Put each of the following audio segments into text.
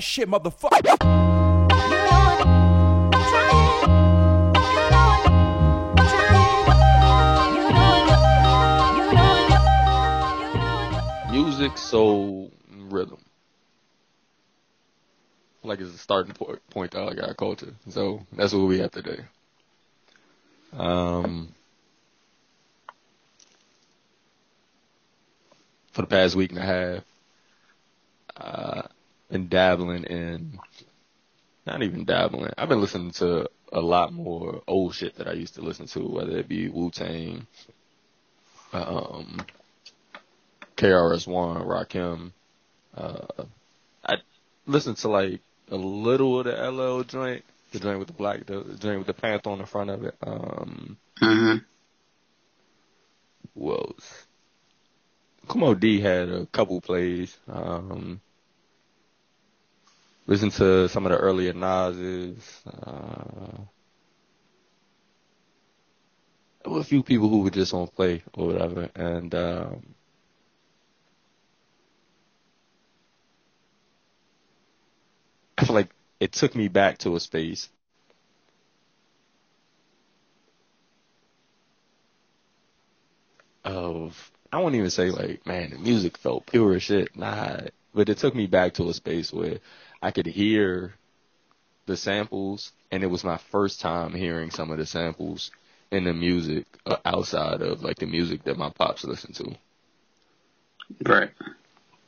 that shit, motherfucker. Music, soul, rhythm. Like it's a starting point, to our culture. So that's what we have today. Um, for the past week and a half, uh, been dabbling in, not even dabbling. I've been listening to a lot more old shit that I used to listen to, whether it be Wu Tang, um, KRS One, Rakim. Uh, I listened to like a little of the LL joint, the joint with the black, the, joint with the panther on the front of it. Um, Mm-hmm. who else? Kool Moe Dee had a couple plays. Um, listen to some of the earlier Nas's. Uh, there were a few people who were just on play or whatever, and um, I feel like it took me back to a space of I won't even say like, man, the music felt pure as shit. Nah, but it took me back to a space where I could hear the samples, and it was my first time hearing some of the samples in the music uh, outside of like the music that my pops listened to. Right.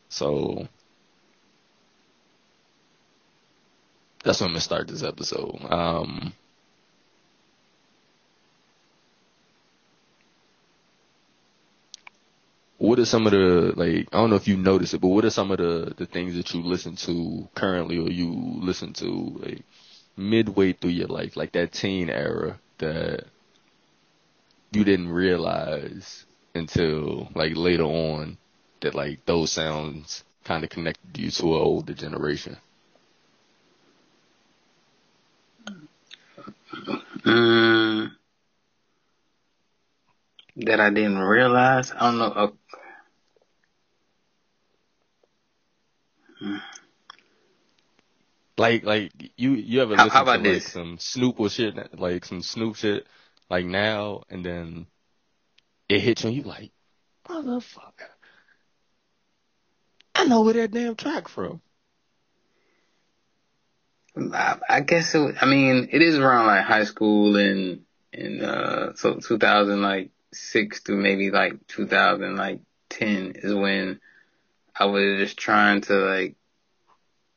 So that's when I'm gonna start this episode. Um, what are some of the like I don't know if you notice it, but what are some of the the things that you listen to currently or you listen to like midway through your life, like that teen era that you didn't realize until like later on that like those sounds kind of connected you to an older generation. Mm, that I didn't realize. I don't know. Uh, Like like you you ever How- listen how to like this? some Snoop or shit like some Snoop shit like now and then it hits you and you like motherfucker. I know where that damn track from. I, I guess it. I mean, it is around like high school and and uh, so 2000 like six to maybe like 2000 like 10 is when I was just trying to like,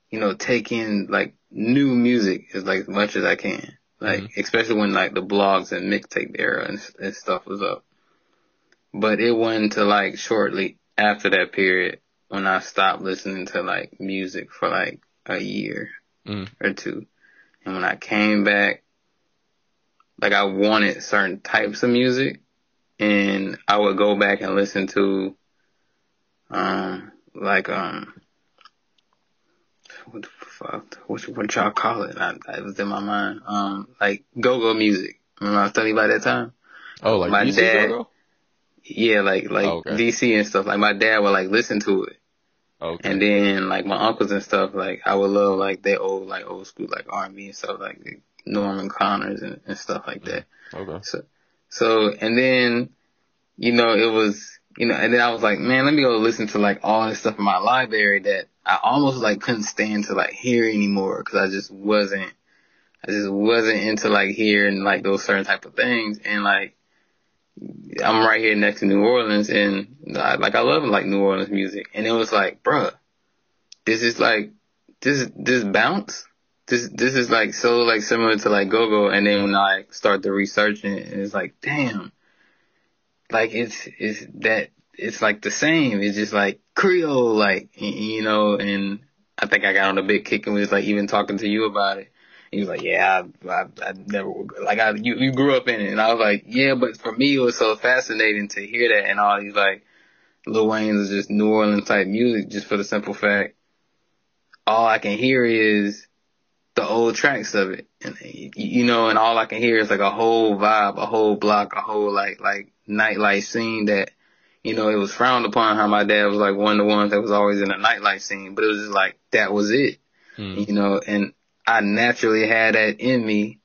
you know, take in like new music as like as much as I can. Like especially when like the blogs and mixtape era and, and stuff was up. But it wasn't to like shortly after that period when I stopped listening to like music for like a year Mm. or two. And when I came back, like I wanted certain types of music and I would go back and listen to, um, like, um, what the fuck, what, what y'all call it? I, it was in my mind. Um, like go-go music. Remember I was telling you about that time? Oh, like My DC dad- Go-Go? Yeah, like, like Oh, okay. DC and stuff. Like my dad would like listen to it. Okay. And then like my uncles and stuff, like I would love like their old like old school like R and B and stuff like Norman Connors and, and stuff like that. okay. So so and then you know it was you know and then I was like man let me go listen to like all this stuff in my library that I almost like couldn't stand to like hear anymore because I just wasn't I just wasn't into like hearing like those certain type of things. And like I'm right here next to New Orleans and I, like I love like New Orleans music. And it was like bruh this is like this this bounce this this is like so like similar to like go-go and then when I start to research it it's like damn. Like it's it's that it's like the same. It's just like Creole like you know and I think I got on a big kick and was like even talking to you about it. He was like, yeah, I, I, I never, like, I, you, you grew up in it. And I was like, yeah, but for me, it was so fascinating to hear that and all these, like, Lil Wayne's is just New Orleans type music just for the simple fact, all I can hear is the old tracks of it. And, uh, you know, and all I can hear is like a whole vibe, a whole block, a whole, like, like, nightlife scene that, you know, it was frowned upon how my dad was like one of the ones that was always in a nightlife scene, but it was just like, that was it. Hmm. you know, and I naturally had that in me.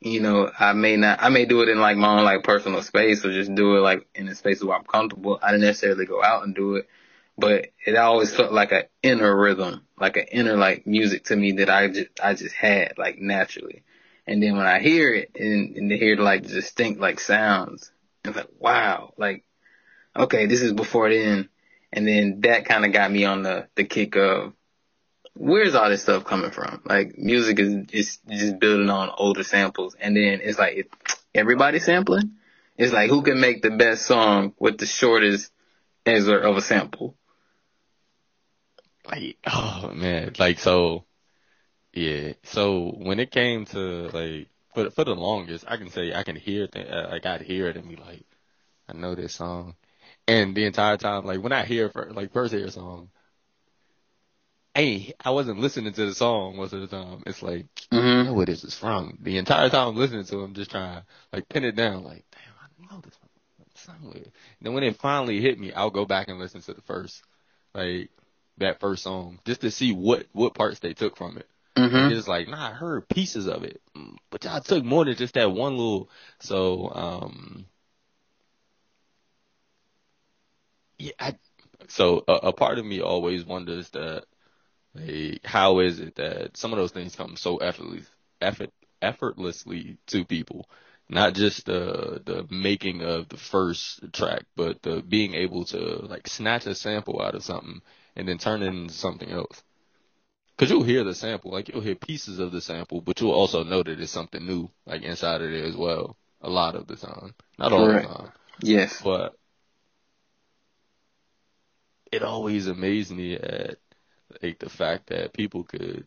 You know, I may not, I may do it in like my own like personal space or just do it like in a space where I'm comfortable. I didn't necessarily go out and do it, but it always felt like an inner rhythm, like an inner like music to me that I just, I just had like naturally. And then when I hear it and, and to hear like distinct like sounds, it's like, wow, like, okay, this is before then. And then that kind of got me on the, the kick of where's all this stuff coming from? Like music is just, just building on older samples. And then it's like, it, everybody sampling. It's like who can make the best song with the shortest excerpt of a sample? Like, oh man, like so, yeah. So when it came to like for for the longest, I can say I can hear th- uh, like I'd hear it and be like, I know this song, and the entire time, like when I hear for like first hear a song, hey, I wasn't listening to the song most of the time. It's like, Mm-hmm. know where this is from. The entire time I'm listening to, it, I'm just trying like pin it down. Like, damn, I know this from somewhere. And then when it finally hit me, I'll go back and listen to the first, like that first song, just to see what what parts they took from it. Mm-hmm. It's like, nah, I heard pieces of it, but y'all took more than just that one little. So, um, yeah, I, so a, a part of me always wonders that, like, how is it that some of those things come so effortlessly, effort, effortlessly to people? Not just the the making of the first track, but the being able to like snatch a sample out of something and then turn it into something else. Cause you'll hear the sample, like you'll hear pieces of the sample, but you'll also know that it's something new, like inside of it as well. A lot of the time, not all Correct. the time, Yes. but it always amazed me at like the fact that people could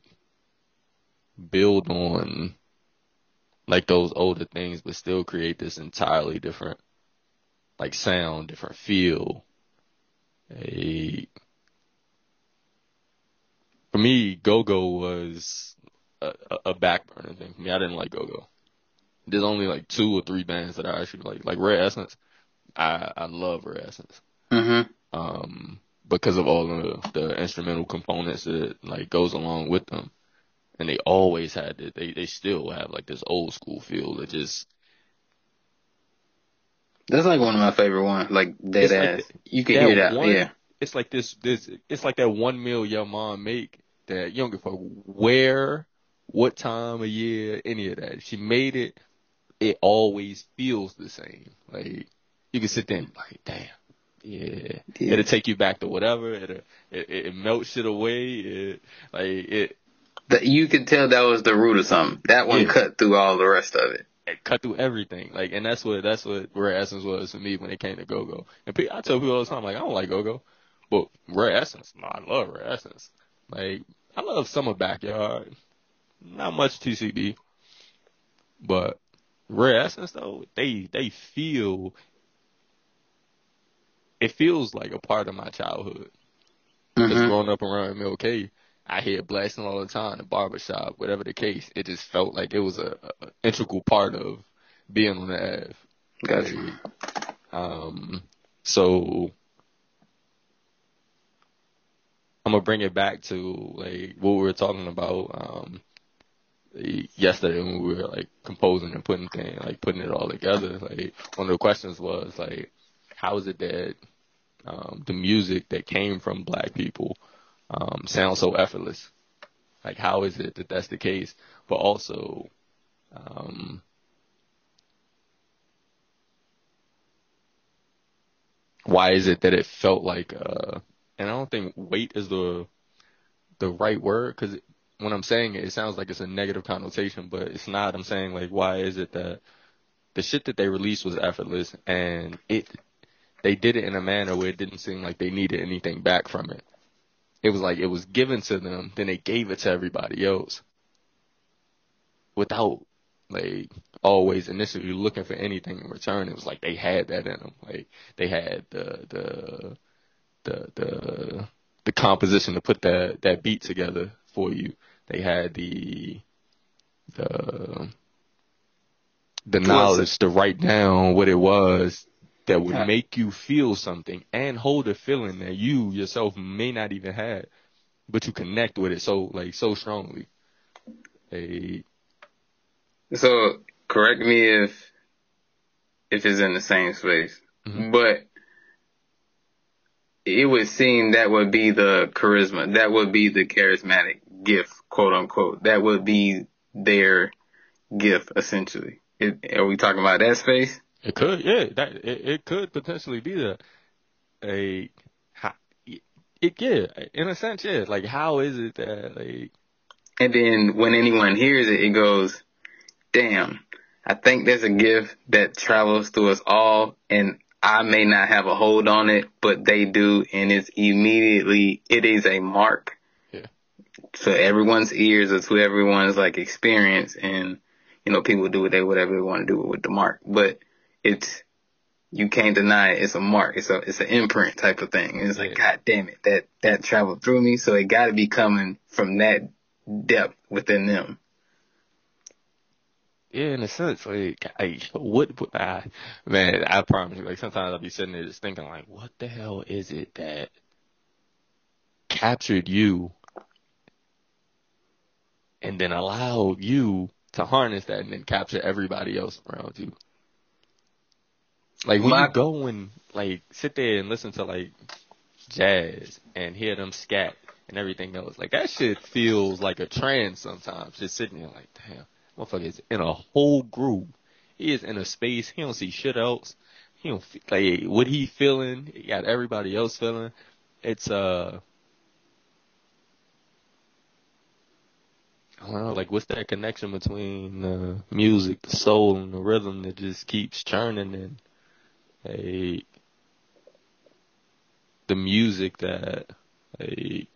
build on like those older things, but still create this entirely different like sound, different feel. A for me, Go Go was a, a, back burner thing for me. I didn't like Go Go. There's only like two or three bands that I actually like, like Rare Essence. I I love Rare Essence. Mm-hmm. Um, because of all the the instrumental components that like goes along with them, and they always had it. They they still have like this old school feel that just That's like one of my favorite ones, like dead It's like ass. you can hear that, one- yeah. It's like this this it's like that one meal your mom make that you don't give a fuck where, what time of year, any of that. She made it. It always feels the same. Like you can sit there and be like, damn, yeah. Yeah. It'll take you back to whatever. It'll, it it melts it away. It like it, That you can tell that was the root of something. That one Yeah. cut through all the rest of it. it cut through everything. Like, and that's what that's what Rare Essence was for me when it came to Go Go. And pe- I tell people all the time, like, I don't like Go Go, but Rare Essence, no, I love Rare Essence. Like, I love Summer Backyard. Not much TCB, but Rare Essence though, they they feel. It feels like a part of my childhood. Because Mm-hmm. growing up around MLK, I hear blasting all the time, the barbershop, whatever the case. It just felt like it was a, a integral part of being on the Ave. Gotcha. Um, so I'm gonna bring it back to like what we were talking about um yesterday when we were like composing and putting things like putting it all together. Like one of the questions was like, how is it that um, the music that came from black people um, sounds so effortless? Like how is it that that's the case? But also, um, why is it that it felt like uh and I don't think weight is the the right word because when I'm saying it, it sounds like it's a negative connotation, but it's not. I'm saying like, why is it that the shit that they released was effortless and it they did it in a manner where it didn't seem like they needed anything back from it. It was like it was given to them, then they gave it to everybody else without like always initially looking for anything in return. It was like they had that in them. Like they had the the the the the composition to put that that beat together for you. They had the the the knowledge to write down what it was that would make you feel something and hold a feeling that you yourself may not even have. but you connect with it so like so strongly. Hey, So correct me if if it's in the same space, Mhm. but it would seem that would be the charisma, that would be the charismatic gift, quote unquote. That would be their gift, essentially. It, are we talking about that space? it could, yeah, that it, it could potentially be the a it yeah, in a sense, yeah. Like how is it that like And then when anyone hears it, it goes, damn, I think there's a gift that travels through us all and I may not have a hold on it, but they do and it's immediately, it is a mark. Yeah. To everyone's ears or to everyone's like experience and, you know, people do what they, whatever they want to do with the mark, but it's, you can't deny it. It's a mark. It's a, it's an imprint type of thing. And it's like, Yeah. God damn it, that, that traveled through me. So it gotta be coming from that depth within them. Yeah, in a sense, like, I, what, what I, man, I promise you, like, sometimes I'll be sitting there just thinking, like, what the hell is it that captured you and then allowed you to harness that and then capture everybody else around you? Like, when My- you go and, like, sit there and listen to, like, jazz and hear them scat and everything else, like, that shit feels like a trance sometimes, just sitting there, like, damn. Motherfucker is in a whole groove. He is in a space. He don't see shit else. He don't fe- like what he feeling. He got everybody else feeling. It's uh, I don't know. Like what's that connection between the music, the soul, and the rhythm that just keeps churning and a the music that a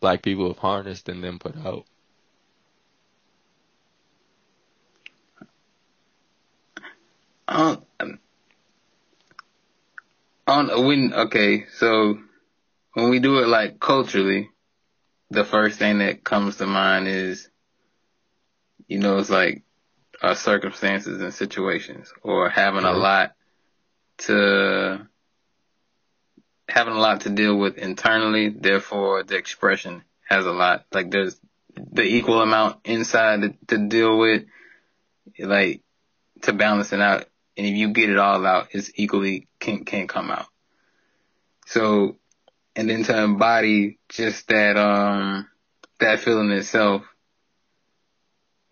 black people have harnessed and then put out. Um, on when okay, so when we do it like culturally, the first thing that comes to mind is, you know, it's like uh, circumstances and situations, or having a lot to having a lot to deal with internally. Therefore, the expression has a lot. Like there's the equal amount inside to, to deal with, like to balance it out. And if you get it all out, it's equally can can come out. So, and then to embody just that um that feeling itself,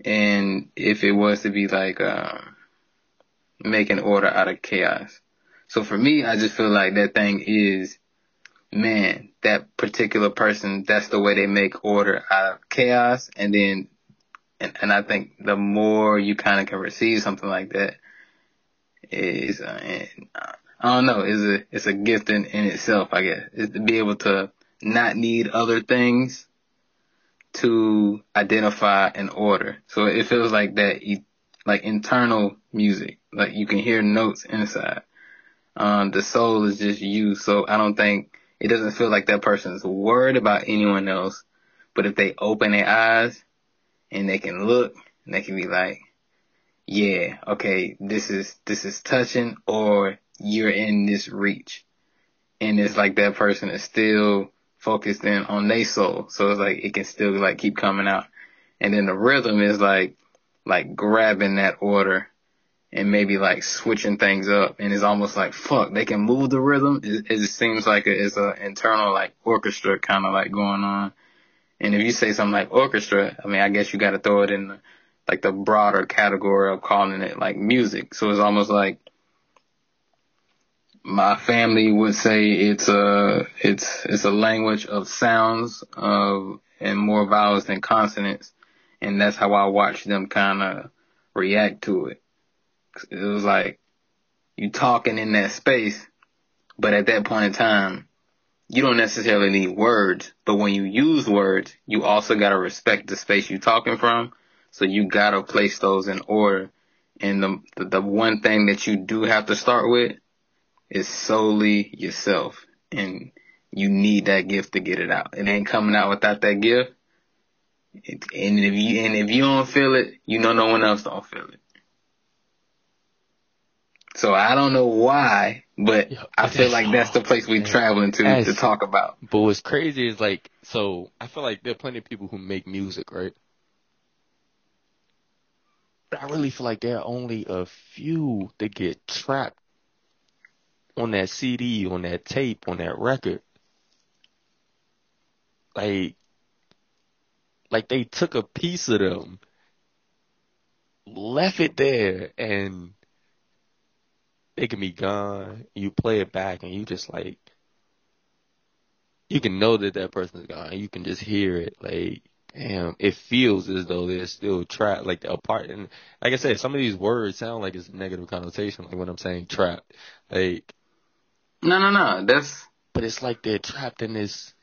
and if it was to be like um making order out of chaos. So for me, I just feel like that thing is, man, that particular person, that's the way they make order out of chaos. And then, and, and I think the more you kind of can receive something like that is, uh, uh, I don't know, is a, it's a gift in, in itself, I guess, is to be able to not need other things to identify an order. So it feels like that, like internal music, like you can hear notes inside. Um, the soul is just you. So I don't think it doesn't feel like that person's worried about anyone else. But if they open their eyes and they can look and they can be like, yeah, okay, this is, this is touching or you're in this reach. And it's like that person is still focused in on their soul. So it's like it can still like keep coming out. And then the rhythm is like, like grabbing that order and maybe like switching things up. And it's almost like, fuck, they can move the rhythm. It, it seems like a, it's a internal like orchestra kind of like going on. And if you say something like orchestra, I mean, I guess you got to throw it in the, like the broader category of calling it like music. So it's almost like my family would say it's a, it's, it's a language of sounds of, and more vowels than consonants. And that's how I watch them kind of react to it. It was like you talking in that space, but at that point in time, you don't necessarily need words. But when you use words, you also gotta respect the space you're talking from. So you gotta place those in order. And the the, one thing that you do have to start with is solely yourself, and you need that gift to get it out. It ain't coming out without that gift. It, and if you and if you don't feel it, you know no one else don't feel it. So I don't know why, but Yeah, I feel like that's the place we man. traveling to to talk about. But what's crazy is like, so I feel like there are plenty of people who make music, right? I really feel like there are only a few that get trapped on that CD, on that tape, on that record. Like, like they took a piece of them, left it there, and they can be gone. You play it back, and you just like, you can know that that person's gone. You can just hear it. Like, damn, it feels as though they're still trapped, like apart. And like I said, some of these words sound like it's negative connotation, like when I'm saying trapped. Like, No, no, no. That's but it's like they're trapped in this.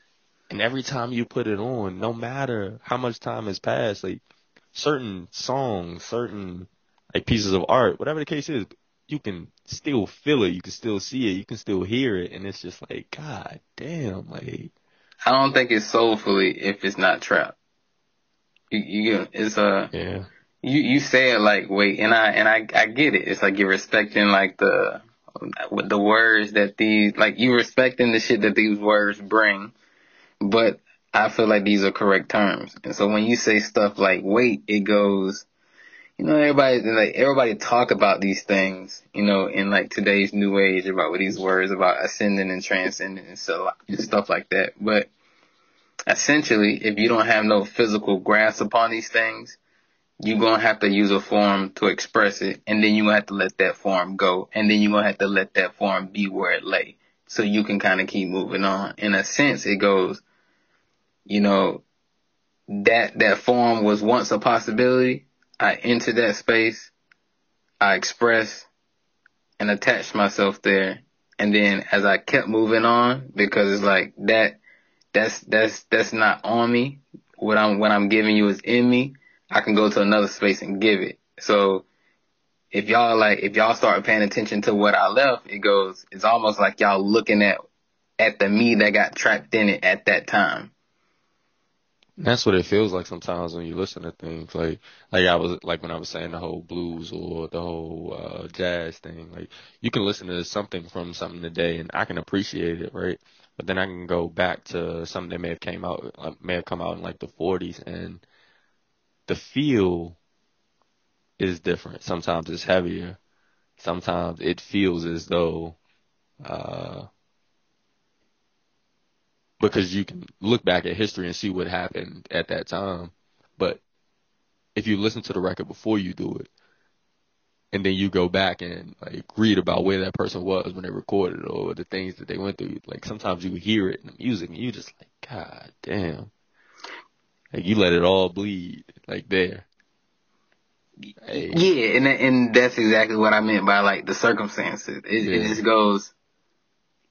And every time you put it on, no matter how much time has passed, like certain songs, certain like pieces of art, whatever the case is, you can still feel it, you can still see it, you can still hear it, and it's just like, God damn, like I don't think it's soulfully if it's not trap. You, you it's uh yeah, you you say it like wait, and I and I I get it. It's like you're respecting like the with the words that these like you respecting the shit that these words bring, but I feel like these are correct terms. And so when you say stuff like wait, it goes. You know, everybody like everybody talk about these things. You know, in like today's new age about what these words about ascending and transcending and so and stuff like that. But essentially, if you don't have no physical grasp upon these things, you're gonna have to use a form to express it, and then you're gonna have to let that form go, and then you're gonna have to let that form be where it lay, so you can kind of keep moving on. In a sense, it goes, you know, that that form was once a possibility. I entered that space, I expressed and attached myself there, and then as I kept moving on, because it's like that, that's that's that's not on me. What I'm what I'm giving you is in me. I can go to another space and give it. So if y'all like, if y'all start paying attention to what I left, it goes, it's almost like y'all looking at, at the me that got trapped in it at that time. that's what it feels like sometimes when you listen to things. Like, like I was like when I was saying the whole blues or the whole uh, jazz thing. Like, you can listen to something from something today, and I can appreciate it, right? But then I can go back to something that may have came out, uh, may have come out in like the 40s, and the feel is different. Sometimes it's heavier. Sometimes it feels as though, uh, because you can look back at history and see what happened at that time. But if you listen to the record before you do it, and then you go back and like read about where that person was when they recorded or the things that they went through, like sometimes you hear it in the music and you just like, God damn. Like you let it all bleed, like there. Hey. Yeah, and and that's exactly what I meant by like the circumstances. It, it just goes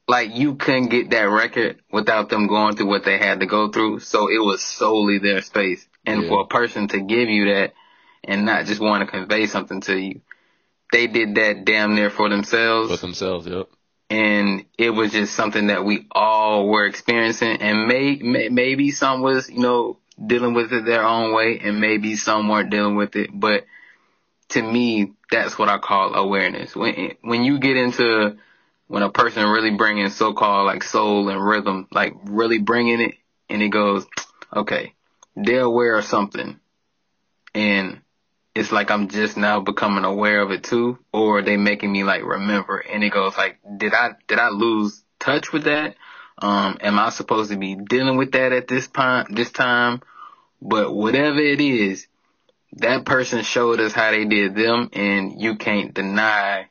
like you couldn't get that record without them going through what they had to go through. So it was solely their space. And Yeah. for a person to give you that and not just want to convey something to you, they did that damn near for themselves. With themselves, yep. and it was just something that we all were experiencing and may, may maybe some was you know dealing with it their own way and maybe some weren't dealing with it but to me that's what I call awareness when when you get into when a person really bringing so-called like soul and rhythm like really bringing it and it goes okay they're aware of something and it's like I'm just now becoming aware of it too, or they making me like remember. And it goes like, did I did I lose touch with that? Um, am I supposed to be dealing with that at this time? This time, but whatever it is, that person showed us how they did them, and you can't deny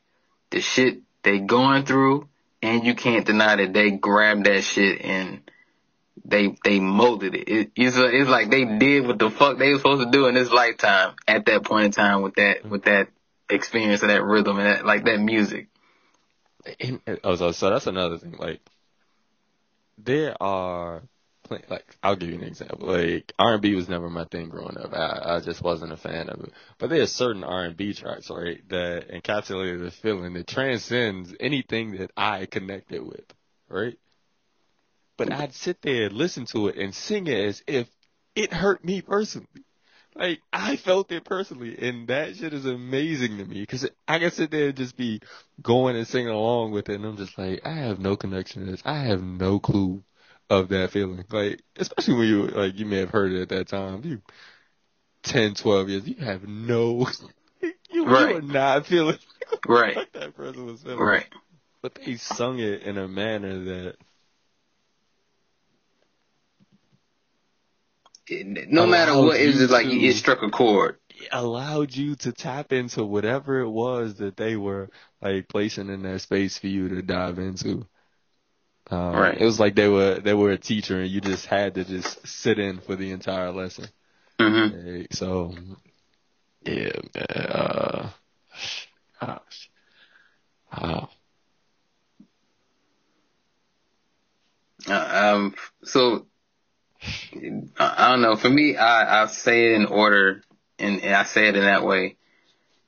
the shit they going through, and you can't deny that they grabbed that shit and they they molded it. it it's, a, it's like they did what the fuck they were supposed to do in this lifetime at that point in time with that mm-hmm. with that experience of that rhythm and that like that music. And, oh, so, so that's another thing. Like, there are, like, I'll give you an example. Like, R&B was never my thing growing up. I, I just wasn't a fan of it. But there are certain R&B tracks, right, that encapsulate the feeling that transcends anything that I connected with, right? But I'd sit there and listen to it and sing it as if it hurt me personally. Like I felt it personally, and that shit is amazing to me because I can sit there and just be going and singing along with it, and I'm just like, I have no connection to this. I have no clue of that feeling. Like, especially when you like you may have heard it at that time. You 10, 12 years, you have no, you, Right. you are not feeling Right. what that person was feeling. Right. But they sung it in a manner that no matter what, it was like it struck a chord. allowed you to tap into whatever it was that they were like placing in that space for you to dive into. Um, Right. It was like they were they were a teacher and you just had to just sit in for the entire lesson. hmm Hey, so yeah, man. Uh, gosh. Wow. Uh, um. So I don't know. For me, I I say it in order, and, and I say it in that way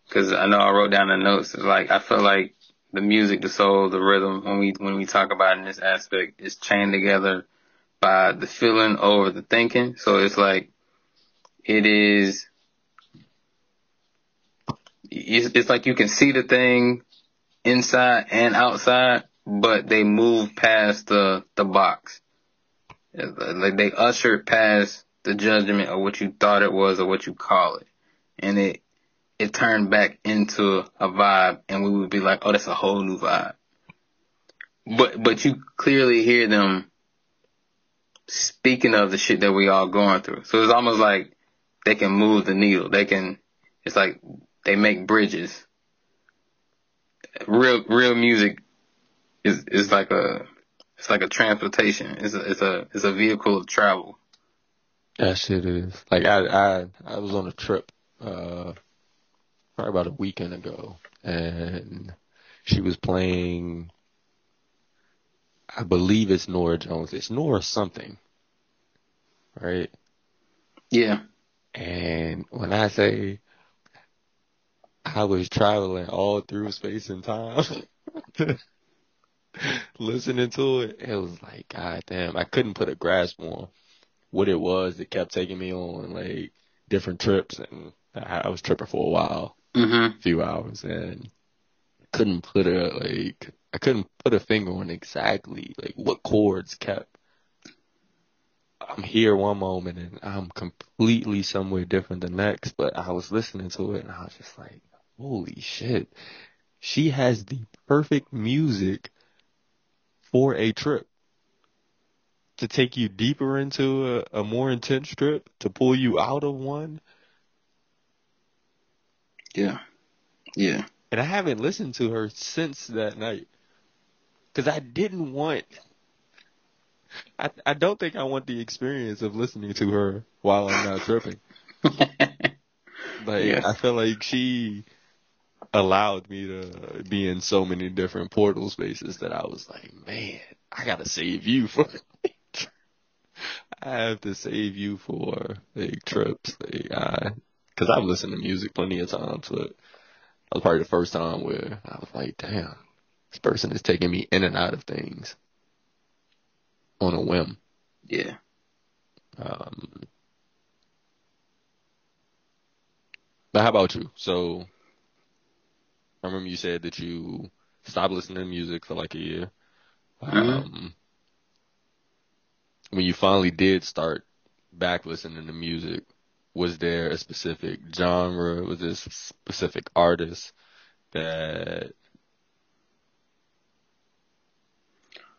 because I know I wrote down the notes. Like I feel like the music, the soul, the rhythm, when we when we talk about in this aspect, is chained together by the feeling over the thinking. So it's like it is. It's, it's like you can see the thing inside and outside, but they move past the the box. Like they ushered past the judgment of what you thought it was or what you call it, and it it turned back into a vibe, and we would be like, oh, that's a whole new vibe. But but you clearly hear them speaking of the shit that we all going through. So it's almost like they can move the needle. They can. It's like they make bridges. Real real music is is like a it's like a transportation. It's a it's a it's a vehicle of travel. That shit is like I I I was on a trip uh probably about a weekend ago and she was playing I believe it's Norah Jones. It's Nora something. Right? Yeah. And when I say I was traveling all through space and time listening to it, it was like, God damn, I couldn't put a grasp on what it was that kept taking me on like different trips and I I was tripping for a while, Mhm. a few hours and couldn't put a like I couldn't put a finger on exactly like what chords kept I'm here one moment and I'm completely somewhere different the next, but I was listening to it and I was just like, holy shit. She has the perfect music for a trip. To take you deeper into a, a more intense trip, to pull you out of one. Yeah. Yeah. And I haven't listened to her since that night. Cause I didn't want, I, I don't think I want the experience of listening to her while I'm not tripping. Like Yeah. I feel like she allowed me to be in so many different portal spaces that I was like, man, I gotta save you for. I have to save you for like trips, like I, cause I've listened to music plenty of times, but that was probably the first time where I was like, damn, this person is taking me in and out of things on a whim. Yeah. Um, but how about you? So, I remember you said that you stopped listening to music for like a year. Um, when you finally did start back listening to music, was there a specific genre? Was there a specific artist that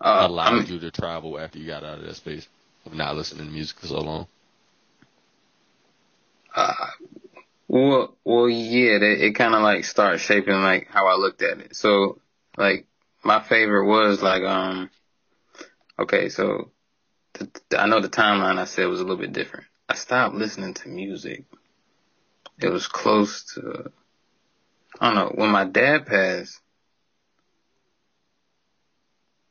Uh, allowed I'm- you to travel after you got out of that space of not listening to music for so long? Uh, well, well, yeah, it kind of like started shaping like how I looked at it. So, like, my favorite was like, um, okay, so the, the- I know the timeline I said was a little bit different. I stopped listening to music. It was close to, I don't know, when my dad passed.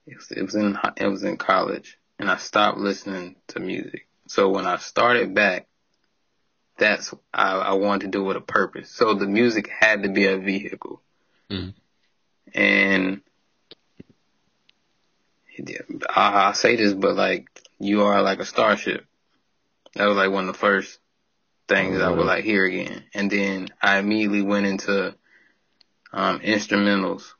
It was, it was in it was in college, and I stopped listening to music. So when I started back, that's I, I wanted to do with a purpose. So the music had to be a vehicle, Mhm. and I, I say this, but like you are like a starship. That was like one of the first things I would Mhm. like hear again. And then I immediately went into um instrumentals.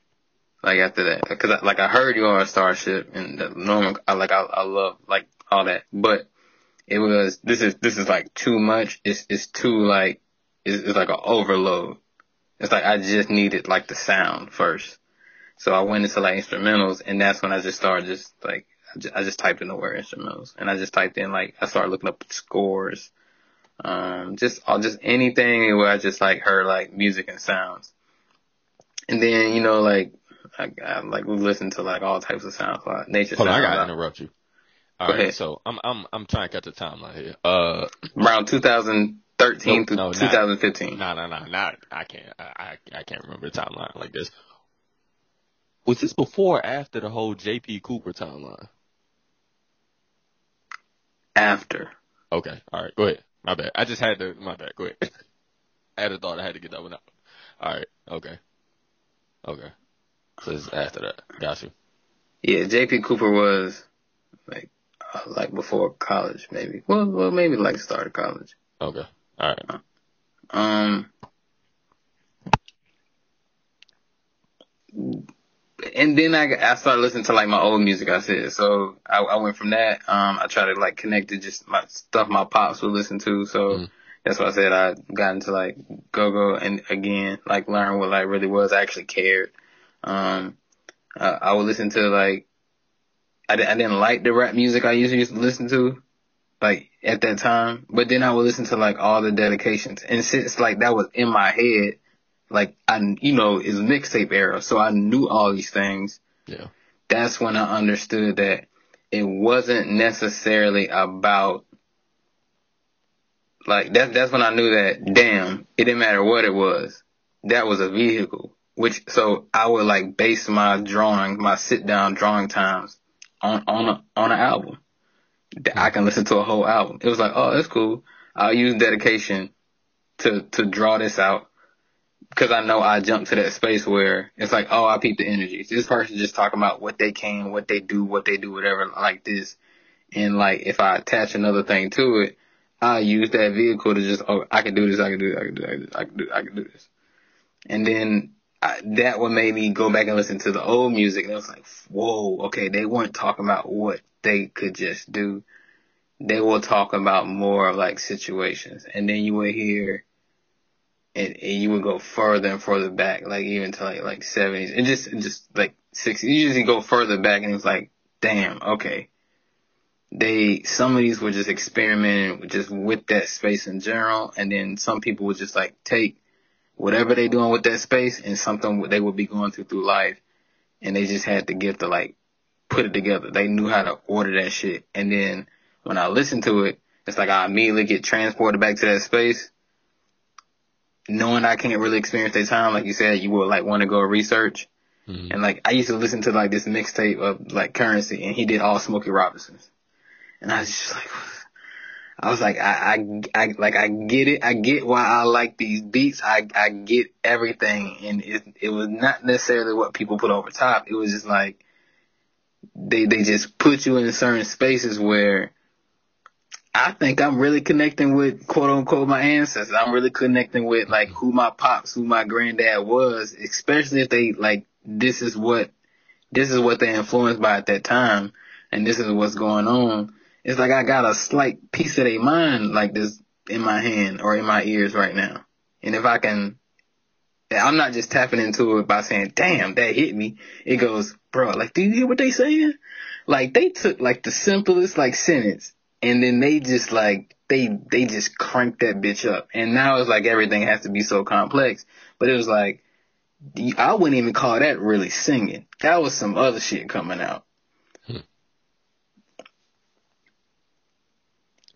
Like after that, because I, like I heard you on a Starship and the normal, I like I, I love like all that, but it was this is this is like too much. It's it's too like it's, it's like an overload. It's like I just needed like the sound first, so I went into like instrumentals, and that's when I just started just like I just, I just typed in the word instrumentals, and I just typed in like I started looking up scores, um, just all just anything where I just like heard like music and sounds, and then you know like I, I like we listened to like all types of sounds, like nature Hold on, I gotta interrupt you. All Go right, ahead. so I'm I'm I'm trying to catch the timeline here. Uh, around 2013 Nope, through no, not- 2015. No, nah, nah, not I can't I I, can't remember the timeline like this. Was this before or after the whole J.P. Cooper timeline? After. Okay, all right, go ahead. My bad. I just had to. My bad. Go ahead. I had a thought. I had to get that one out. All right. Okay. Okay. So it's after that. Got you. Yeah, JP Cooper was like like before college, maybe. Well, well, maybe like start of college. Okay. All right. Um, and then I, I started listening to like my old music. I said so. I, I went from that. Um, I tried to like connect to just my stuff my pops would listen to. So Mhm. that's why I said I got into like go go and again like learn what like really was. I actually cared. Um, I, I would listen to like I, I didn't like the rap music I usually used to listen to like at that time. But then I would listen to like all the dedications, and since like that was in my head, like I, you know, it's mixtape era, so I knew all these things. Yeah. That's when I understood that it wasn't necessarily about like that. That's when I knew that damn, it didn't matter what it was. That was a vehicle. Which so I would like base my drawing, my sit down drawing times on on a, on an album I can listen to a whole album. It was like, oh, that's cool. I'll use dedication to to draw this out because I know I jump to that space where it's like, oh, I peep the energy. This person just talking about what they can, what they do, what they do, whatever, like this. And like, if I attach another thing to it, I use that vehicle to just, oh, I can do this, I can do this, I can do this, I can do, I can do this. And then I, that would make me go back and listen to the old music, and it was like, whoa, okay, they weren't talking about what they could just do. They were talking about more of like situations, and then you would hear, and, and you would go further and further back, like even to like like seventies, and just just like sixties. You usually go further back, and it's like, damn, okay. They some of these were just experimenting just with that space in general, and then some people would just like take whatever they're doing with that space and something they would be going through through life, and they just had the gift to like put it together. They knew how to order that shit, and then when I listen to it, it's like I immediately get transported back to that space, knowing I can't really experience that time. Like you said, you would like want to go research, Mhm. and like I used to listen to like this mixtape of like Currency, and he did all Smokey Robinson's, and I was just like. I was like, I, I, I, like, I get it. I get why I like these beats. I, I get everything. And it, it was not necessarily what people put over top. It was just like, they, they just put you in certain spaces where I think I'm really connecting with quote unquote my ancestors. I'm really connecting with like who my pops, who my granddad was, especially if they like, this is what, this is what they're influenced by at that time. And this is what's going on it's like I got a slight piece of their mind like this in my hand or in my ears right now. And if I can, I'm not just tapping into it by saying, damn, that hit me. It goes, bro, like, do you hear what they saying? Like they took like the simplest like sentence and then they just like, they, they just cranked that bitch up. And now it's like everything has to be so complex. But it was like, I wouldn't even call that really singing. That was some other shit coming out.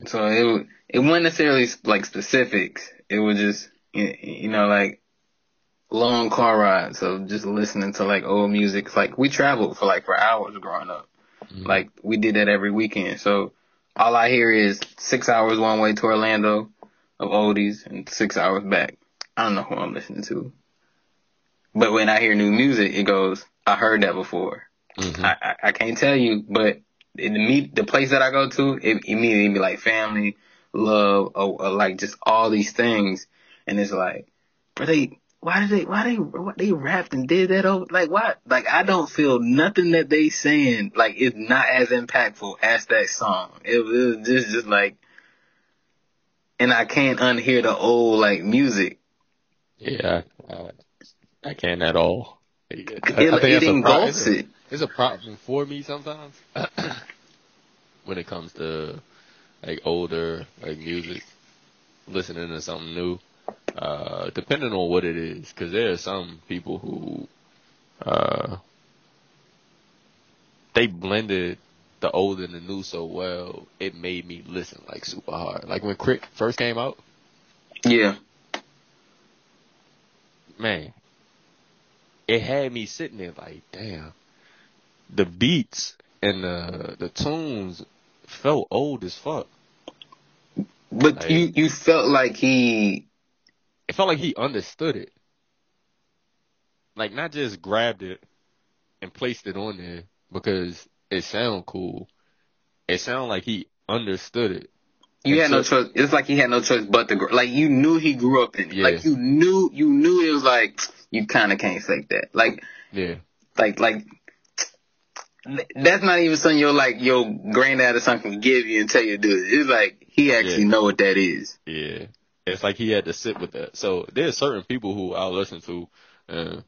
So it it wasn't necessarily like specifics. It was just you know like long car rides of just listening to like old music. Like we traveled for like for hours growing up. Mhm. Like we did that every weekend. So all I hear is six hours one way to Orlando of oldies and six hours back. I don't know who I'm listening to. But when I hear new music, it goes, I heard that before. Mhm. I, I, I can't tell you, but in the meet the place that I go to, it immediately be like family love, or, or like just all these things, and it's like, but they, why did they, why they, why they rapped and did that over, like why, like I don't feel nothing that they saying like is not as impactful as that song. It, it was just just like, and I can't unhear the old like music. Yeah, I, I can't at all. I, It, I think it that's a pro- engulfs it's a- it. It's a problem for me sometimes when it comes to like older like music, listening to something new. Uh, depending on what it is, because there are some people who uh, they blended the old and the new so well, it made me listen like super hard. Like when Crick first came out, Yeah, man, it had me sitting there like, damn, the beats and the the tunes felt old as fuck. but Like- you you felt like he It felt like he understood it, like not just grabbed it and placed it on there because it sound cool. It sounded like he understood it. You And had no choice. It's like he had no choice but to grow. Like you knew he grew up in it. Yeah. Like you knew, you knew it was like you kind of can't fake that. Like, Yeah, like, like that's not even something your like your granddad or something can give you and tell you to do. it. It's like he actually Yeah. know what that is. yeah. It's like he had to sit with that. So there's certain people who I'll listen to, and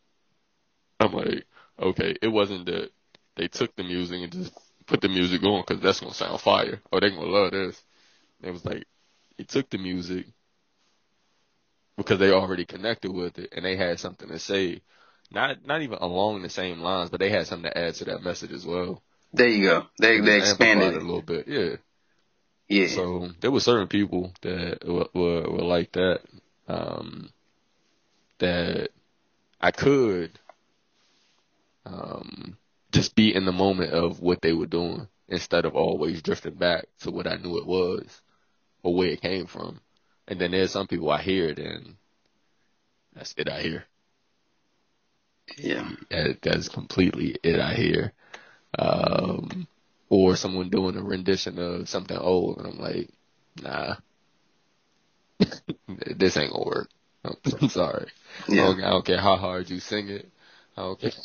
I'm like, okay, it wasn't that they took the music and just put the music on because that's gonna sound fire or they gonna love this. It was like he took the music because they already connected with it and they had something to say, not not even along the same lines, but they had something to add to that message as well. There you go. They they expanded it a little bit, yeah. Yeah. So there were certain people that were, were, were like that, um, that I could, um, just be in the moment of what they were doing instead of always drifting back to what I knew it was or where it came from. And then there's some people I hear it and that's it I hear. Yeah. That, that's completely it I hear. Um, or someone doing a rendition of something old, and I'm like, nah, this ain't gonna work. I'm sorry. I, Yeah. don't, I don't care how hard you sing it. I don't care.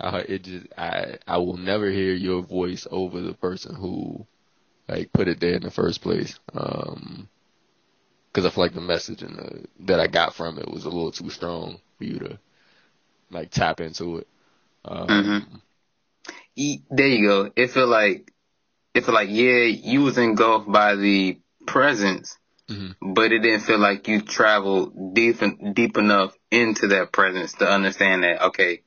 Uh, it just I I will never hear your voice over the person who like put it there in the first place. Um, because I feel like the message and the, that I got from it was a little too strong for you to like tap into it. Um, Mhm. E- there you go. It feel like it feel like yeah, you was engulfed by the presence, Mhm. but it didn't feel like you traveled deep deep enough into that presence to understand that okay,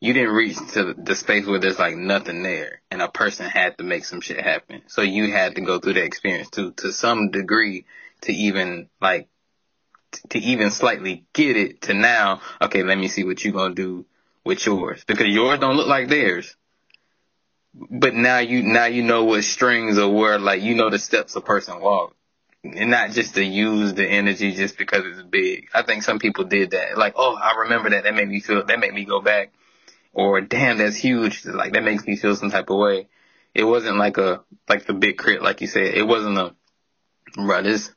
you didn't reach to the space where there's like nothing there, and a person had to make some shit happen. So you had to go through the experience to to some degree to even like to even slightly get it to now. Okay, let me see what you're gonna do with yours because yours don't look like theirs. But now you now you know what strings are where like you know the steps a person walk. And not just to use the energy just because it's big. I think some people did that. Like, oh, I remember that. That made me feel, that made me go back. Or, damn, that's huge. Like, that makes me feel some type of way. It wasn't like a, like the big crit, like you said. It wasn't a, bro, this,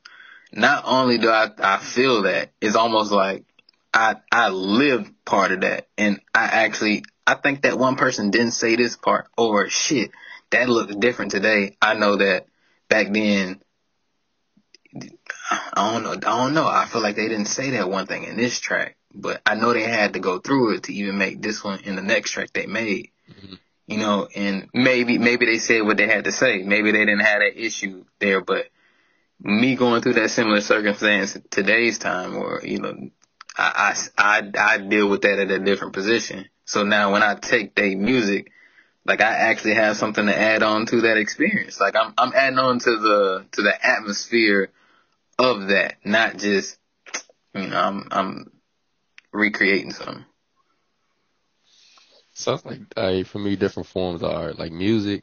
not only do I, I feel that, it's almost like I, I live part of that. And I actually, I think that one person didn't say this part, or shit, that looked different today. I know that back then, I don't know. I don't know. I feel like they didn't say that one thing in this track, but I know they had to go through it to even make this one in the next track they made. Mhm. You know, and maybe maybe they said what they had to say. Maybe they didn't have that issue there, but me going through that similar circumstance today's time, or you know, I I I, I deal with that at a different position. So now when I take their music, like I actually have something to add on to that experience. Like I'm I'm adding on to the to the atmosphere of that, not just you know I'm I'm recreating something. Sounds like uh, for me, different forms of art, like music.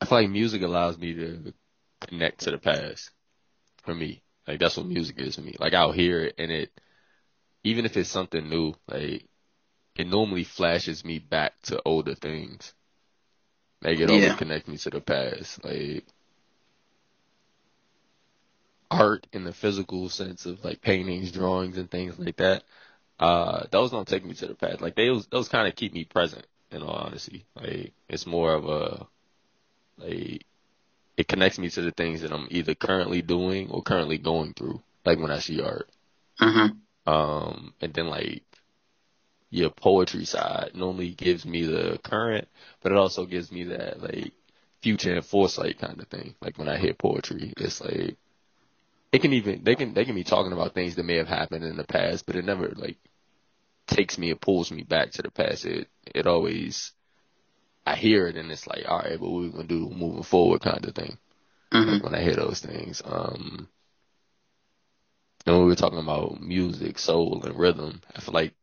I feel like music allows me to connect to the past. For me, like that's what music is for me. Like I'll hear it, and it, even if it's something new, like it normally flashes me back to older things. Like it always Yeah. connects me to the past. Like art in the physical sense of like paintings, drawings, and things like that. Uh, those don't take me to the past. Like those, those kind of keep me present. In all honesty, like it's more of a like it connects me to the things that I'm either currently doing or currently going through. Like when I see art. Mm-hmm. Um, and then like your poetry side normally gives me the current, but it also gives me that like future and foresight kind of thing. Like when I hear poetry, it's like it can even they can they can be talking about things that may have happened in the past, but it never like takes me it pulls me back to the past. It it always I hear it and it's like, all right, what we gonna do moving forward kind of thing. Mm-hmm. When I hear those things. Um and we were talking about music, soul and rhythm, I feel like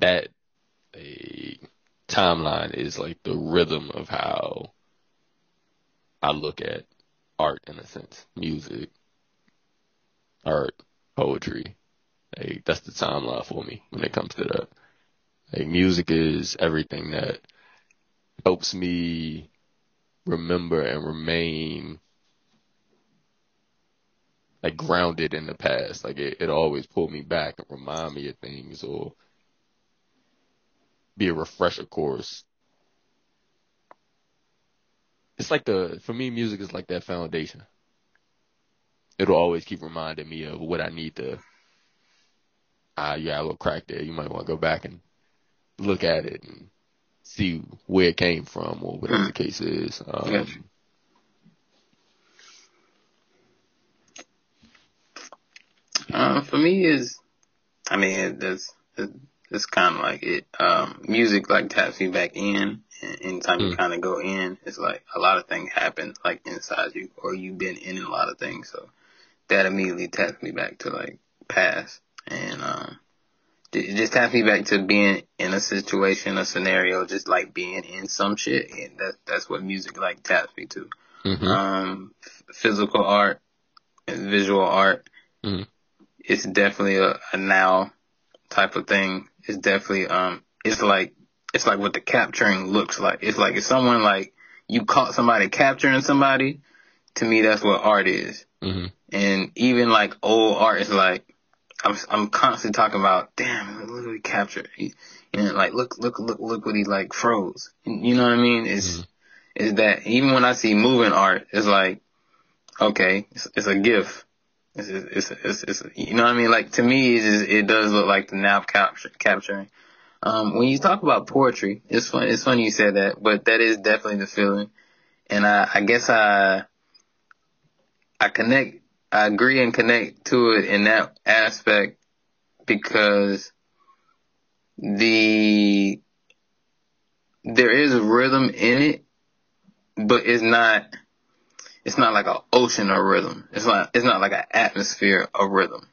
that a timeline is like the rhythm of how I look at art in a sense, music, art, poetry. Like that's the timeline for me when it comes to that. Like music is everything that helps me remember and remain like grounded in the past. Like it, it always pull me back and remind me of things or be a refresher course. It's like the for me music is like that foundation. It'll always keep reminding me of what I need to ah yeah, a little crack there. You might want to go back and look at it and see where it came from or whatever the case is. Um, Yes. Um, for me is, I mean, that's it's kind of like it. Um, music like taps me back in, and anytime you Mm. kind of go in, it's like a lot of things happen like inside you, or you've been in a lot of things, so that immediately taps me back to like past, and um, just taps me back to being in a situation, a scenario, just like being in some shit, and that that's what music like taps me to mhm. um, physical art and visual art. Mhm. It's definitely a, a now type of thing. It's definitely um, it's like it's like what the capturing looks like. It's like if someone like you caught somebody capturing somebody. To me, that's what art is. Mhm. And even like old art is like I'm I'm constantly talking about. Damn, look what he captured. He, you know, like look look look look what he like froze. You know what I mean? It's Mhm. is that even when I see moving art, it's like, okay, it's, it's a gift. It's, it's, it's, it's, you know what I mean? Like to me, it, is, it does look like the now capture, capturing. Um, when you talk about poetry, it's fun. It's funny you said that, but that is definitely the feeling. And I, I guess I, I connect, I agree and connect to it in that aspect because the, there is rhythm in it, but it's not it's not like an ocean of rhythm. It's not it's not like an atmosphere of rhythm.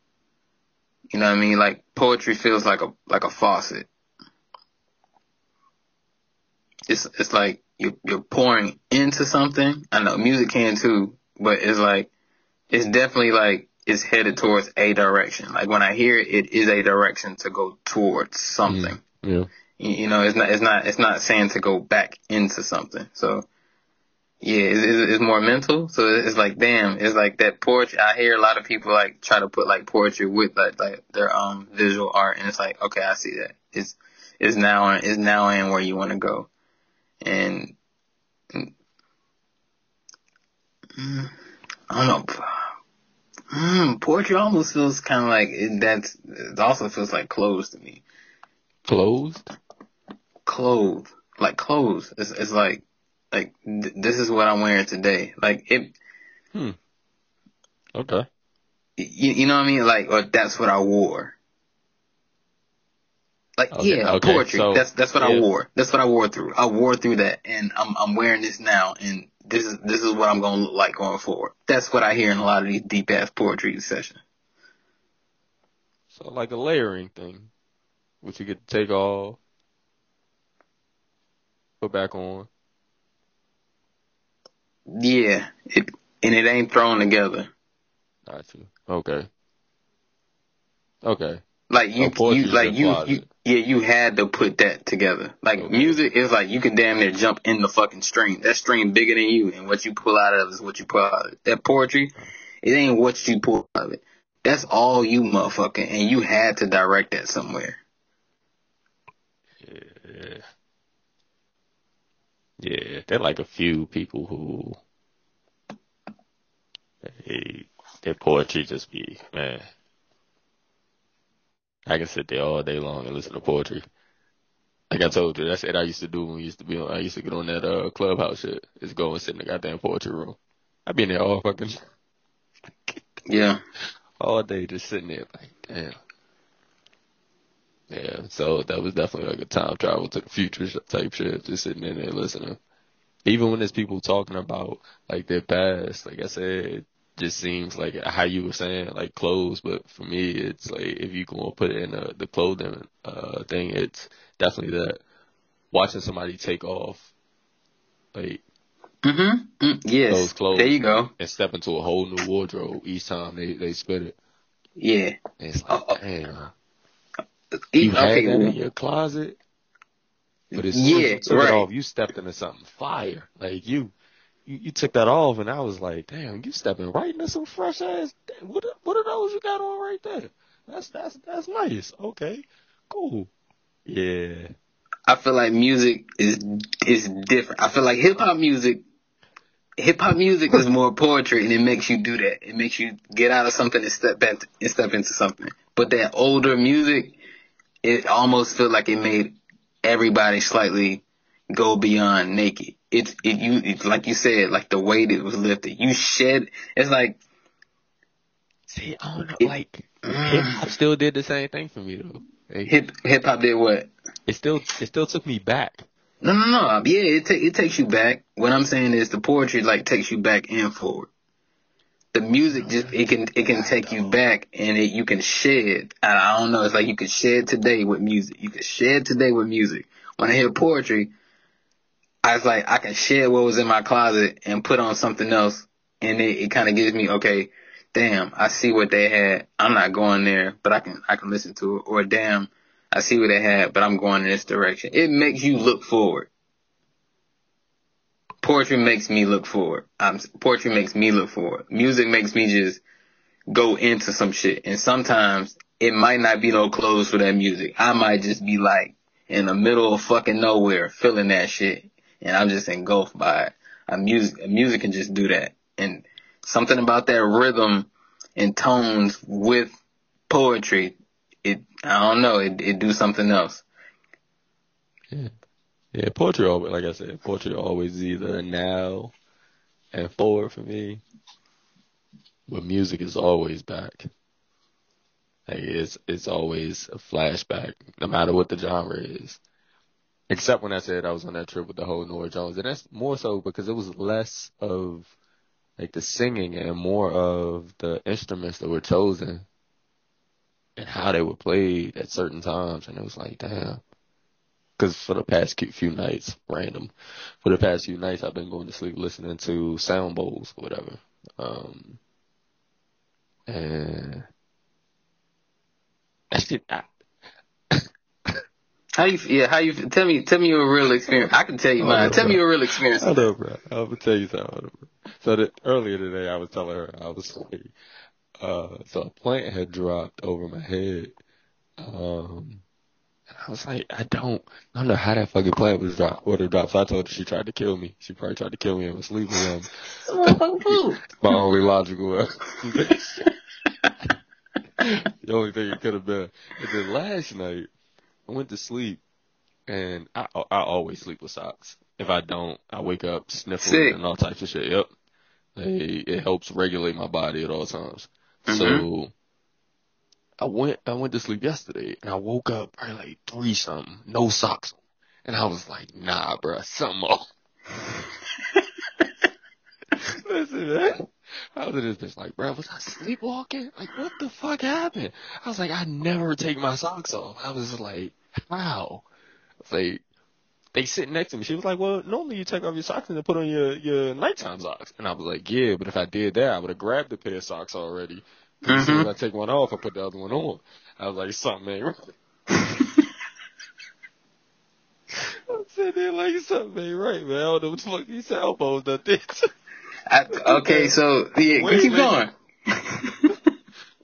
You know what I mean? Like poetry feels like a like a faucet. It's it's like you're you're pouring into something. I know music can too, but it's like it's definitely like it's headed towards a direction. Like when I hear it, it is a direction to go towards something. Yeah. You, you know, it's not it's not it's not saying to go back into something. So yeah, it's, it's, it's more mental. So it's like, damn, it's like that poetry. I hear a lot of people like try to put like poetry with like, like their um visual art, and it's like, okay, I see that. It's it's now it's now in where you want to go, and mm, I don't know. Mm, poetry almost feels kind of like it, that's. It also feels like clothes to me. Closed? Clothes, like clothes. It's it's like like th- this is what I'm wearing today. Like it. Hmm. Okay. you, you know what I mean? Like, or that's what I wore. Like, Okay, yeah, okay, poetry. so- that's that's what I wore. That's what I wore through. I wore through that, and I'm I'm wearing this now, and this is this is what I'm gonna look like going forward. That's what I hear in a lot of these deep ass poetry sessions. So like a layering thing, which you get to take off, put back on. Yeah, it and it ain't thrown together. Got you. Okay. Okay. Like you, you like you, you, yeah, you had to put that together. Like Okay. music is like you can damn near jump in the fucking stream. That stream bigger than you, and what you pull out of is what you pull out. Of. That poetry It ain't what you pull out of it. That's all you motherfucking, and you had to direct that somewhere. Yeah. Yeah, they're like a few people who they, their poetry just be man. I can sit there all day long and listen to poetry. Like I told you, that's what I used to do when we used to be on. I used to get on that uh clubhouse shit. Just go and sit in the goddamn poetry room. I've been there all fucking Yeah. all day, just sitting there like, damn. Yeah, so that was definitely like a time travel to the future type shit. Just sitting in there listening. Even when there's people talking about like their past, like I said, it just seems like how you were saying, like clothes. But for me, it's like if you go and put it in uh, the clothing uh thing, it's definitely that watching somebody take off, like Mm-hmm. Mm, yes. Those clothes. There you go. and step into a whole new wardrobe each time they they spit it. Yeah. And it's Uh, like, uh, damn, E- you had okay. that in your closet, but as soon as Yeah, you took right. it off, you stepped into something fire. Like you, you, you took that off, and I was like, damn, you stepping right into some fresh ass. What are- what are those you got on right there? That's that's that's nice. Okay, cool. Yeah, I feel like music is is different. I feel like hip hop music, hip hop music is more poetry, and it makes you do that. It makes you get out of something and step back and step into something. But that older music, it almost feel like it made everybody slightly go beyond naked. It's it you it's like you said, like the weight it was lifted. You shed. It's like see, I don't know, It- like mm. hip hop still did the same thing for me though. Like, hip hip hop did what? it still it still took me back. No, no, no. Yeah, it ta- it takes you back. What I'm saying is the poetry like takes you back and forward. The music just it can it can take you back and it you can shed. I, I don't know. It's like you can shed today with music. You can shed today with music. When I hear poetry, I was like I can shed what was in my closet and put on something else, and it, it kind of gives me okay. Damn, I see what they had. I'm not going there, but I can I can listen to it. Or damn, I see what they had, but I'm going in this direction. It makes you look forward. Poetry makes me look forward. Um, poetry makes me look forward. Music makes me just go into some shit. And sometimes it might not be no clothes for that music. I might just be like in the middle of fucking nowhere feeling that shit. And I'm just engulfed by it. A music, music can just do that. And something about that rhythm and tones with poetry, it, I don't know, it, it do something else. Yeah, Yeah, poetry always, like I said, poetry always is either now and forward for me, but music is always back. Like it's it's always a flashback, no matter what the genre is. Except when I said I was on that trip with the whole Norah Jones, and that's more so because it was less of like the singing and more of the instruments that were chosen and how they were played at certain times, and it was like, damn because for the past few- nights, random, for the past few nights, I've been going to sleep listening to sound bowls or whatever. Um, and that shit, How you, yeah, how you, tell me, tell me your real experience. I can tell you Oh, mine. no, Tell me bro. your real experience. I know, bro. I'm gonna tell you something. So that earlier today, I was telling her, I was like, uh, so a plant had dropped over my head. Um, and I was like, I don't, I don't know how that fucking plant was dropped, it dropped. So I told her she tried to kill me. She probably tried to kill me in my sleep. My only logical the only thing it could have been. And then last night, I went to sleep, and I I always sleep with socks. If I don't, I wake up sniffling Sick. and all types of shit. Yep, they, it helps regulate my body at all times. Mhm. So I went I went to sleep yesterday, and I woke up probably like three something, no socks, on. and I was like, Nah, bruh, something off. Listen, man. I was in this bitch like, bro, was I sleepwalking? Like, what the fuck happened? I was like, I never take my socks off. I was like, how? Like, they sit next to me. She was like, well, normally you take off your socks and then put on your, your nighttime socks. And I was like, yeah, but if I did that, I would have grabbed a pair of socks already. as soon mm-hmm. as I take one off, I put the other one on. I was like, something ain't right. I'm sitting there like, something ain't right, man. I don't know what the fuck these elbows done did. I, okay, so yeah, Wait, keep going.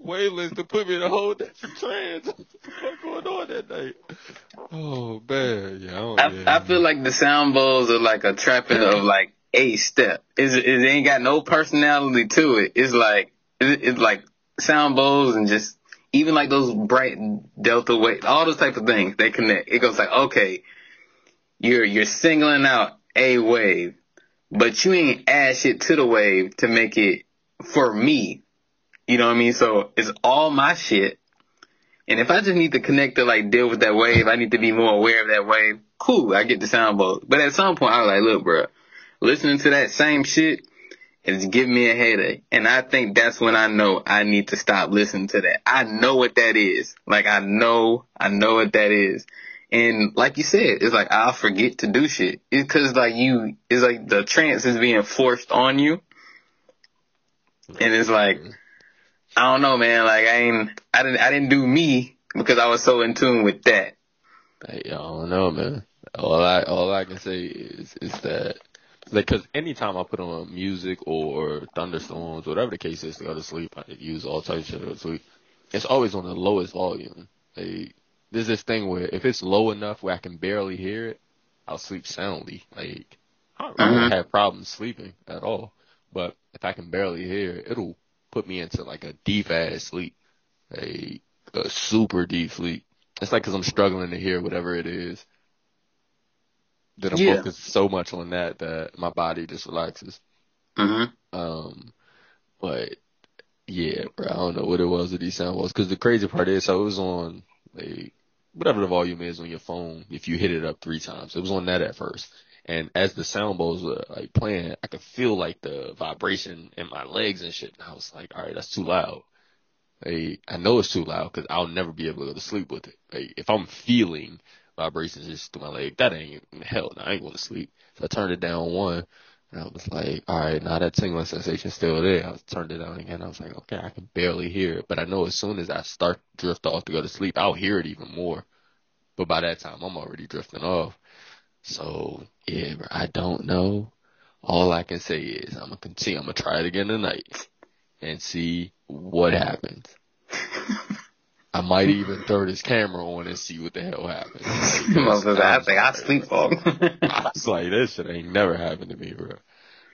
Wavelengths to put me in a whole different trance. What the fuck going on that night? Oh man, yeah. I, don't, I, yeah. I feel like the sound bowls are like a trapping of like a step. It's, it ain't got no personality to it. It's like it, it's like sound bowls and just even like those bright delta wave, all those type of things they connect. It goes like okay, you're you're singling out a wave, but you ain't add shit to the wave to make it for me. You know what I mean? So it's all my shit. And if I just need to connect to like deal with that wave, I need to be more aware of that wave. Cool, I get the sound bowls. But at some point, I was like, look, bro, listening to that same shit is giving me a headache. And I think that's when I know I need to stop listening to that. I know what that is. Like I know, I know what that is. And like you said, it's like I'll forget to do shit. It's cause like you, it's like the trance is being forced on you. And it's like, mm-hmm. I don't know, man. Like I ain't, I didn't, I didn't do me because I was so in tune with that. Hey, I don't know, man. All I all I can say is is that like, cause anytime I put on music or thunderstorms, whatever the case is, to go to sleep, I use all types of shit to sleep. It's always on the lowest volume. Like, there's this thing where if it's low enough where I can barely hear it, I'll sleep soundly. Like, I don't really Mhm. have problems sleeping at all. But if I can barely hear it, it'll put me into like a deep ass sleep, a a super deep sleep. It's like 'cause I'm struggling to hear whatever it is. That I'm Yeah. focused so much on that that my body just relaxes. hmm Um, but yeah, bro, I don't know what it was that these sound was. Cause the crazy part is, so it was on like whatever the volume is on your phone. If you hit it up three times, it was on that at first. And as the sound bowls were like playing, I could feel like the vibration in my legs and shit. And I was like, all right, that's too loud. Like, I know it's too loud because I'll never be able to go to sleep with it. Like, if I'm feeling vibrations just through my leg, that ain't hell. I ain't going to sleep. So I turned it down one, and I was like, all right, now that tingling sensation's still there. I turned it down again. I was like, okay, I can barely hear it, but I know as soon as I start to drift off to go to sleep, I'll hear it even more. But by that time, I'm already drifting off. So yeah, bro, I don't know. All I can say is I'm gonna continue. I'm gonna try it again tonight and see what happens. I might even throw this camera on and see what the hell happens. Like, I think I like, sleepwalk. I was like, this shit ain't never happened to me, bro.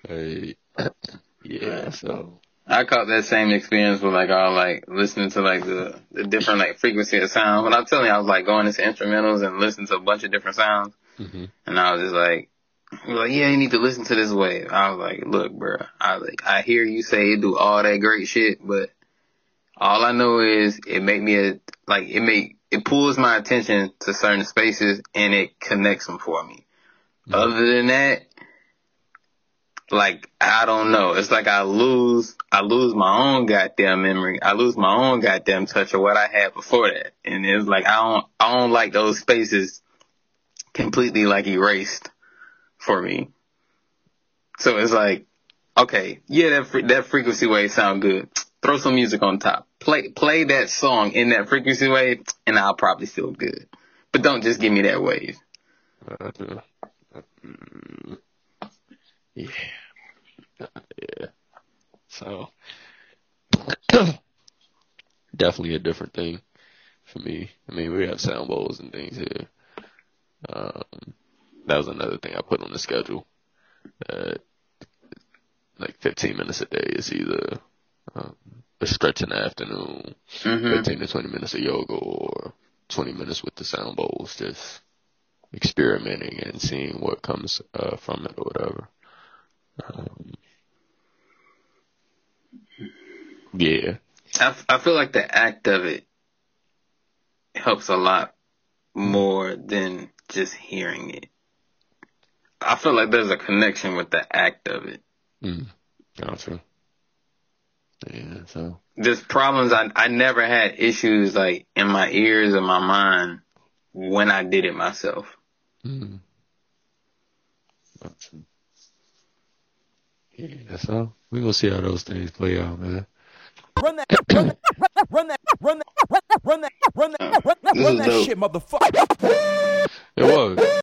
Like, yeah, so I caught that same experience with like all like listening to like the the different like frequency of sound. When I'm telling you, I was like going into instrumentals and listening to a bunch of different sounds, hmm and I was just like, was like, yeah, you need to listen to this wave. I was like, look, bro, I was like, I hear you say it do all that great shit, but all I know is it make me a like it make it pulls my attention to certain spaces and it connects them for me. Mhm. Other than that, like I don't know. It's like I lose I lose my own goddamn memory. I lose my own goddamn touch of what I had before that. And it's like I don't I don't like those spaces completely like erased for me. So it's like okay, yeah, that fre- that frequency wave sound good. Throw some music on top. Play play that song in that frequency wave and I'll probably feel good. But don't just give me that wave. Uh, yeah, yeah. So definitely a different thing for me. I mean, we have sound bowls and things here. Um, that was another thing I put on the schedule. Uh, like 15 minutes a day is either um, a stretch in the afternoon, hmm 15 to 20 minutes of yoga, or 20 minutes with the sound bowls, just experimenting and seeing what comes uh, from it or whatever. Um, yeah, I, I feel like the act of it helps a lot more than just hearing it. I feel like there's a connection with the act of it. mm, gotcha. Yeah, so There's problems I I never had issues like in my ears or my mind when I did it myself. mm, gotcha. Yeah, so we gonna see how those things play out, man. Run that, run that, run that, run that, run that, run that, run that, run that, run that, run that shit, motherfucker. It was.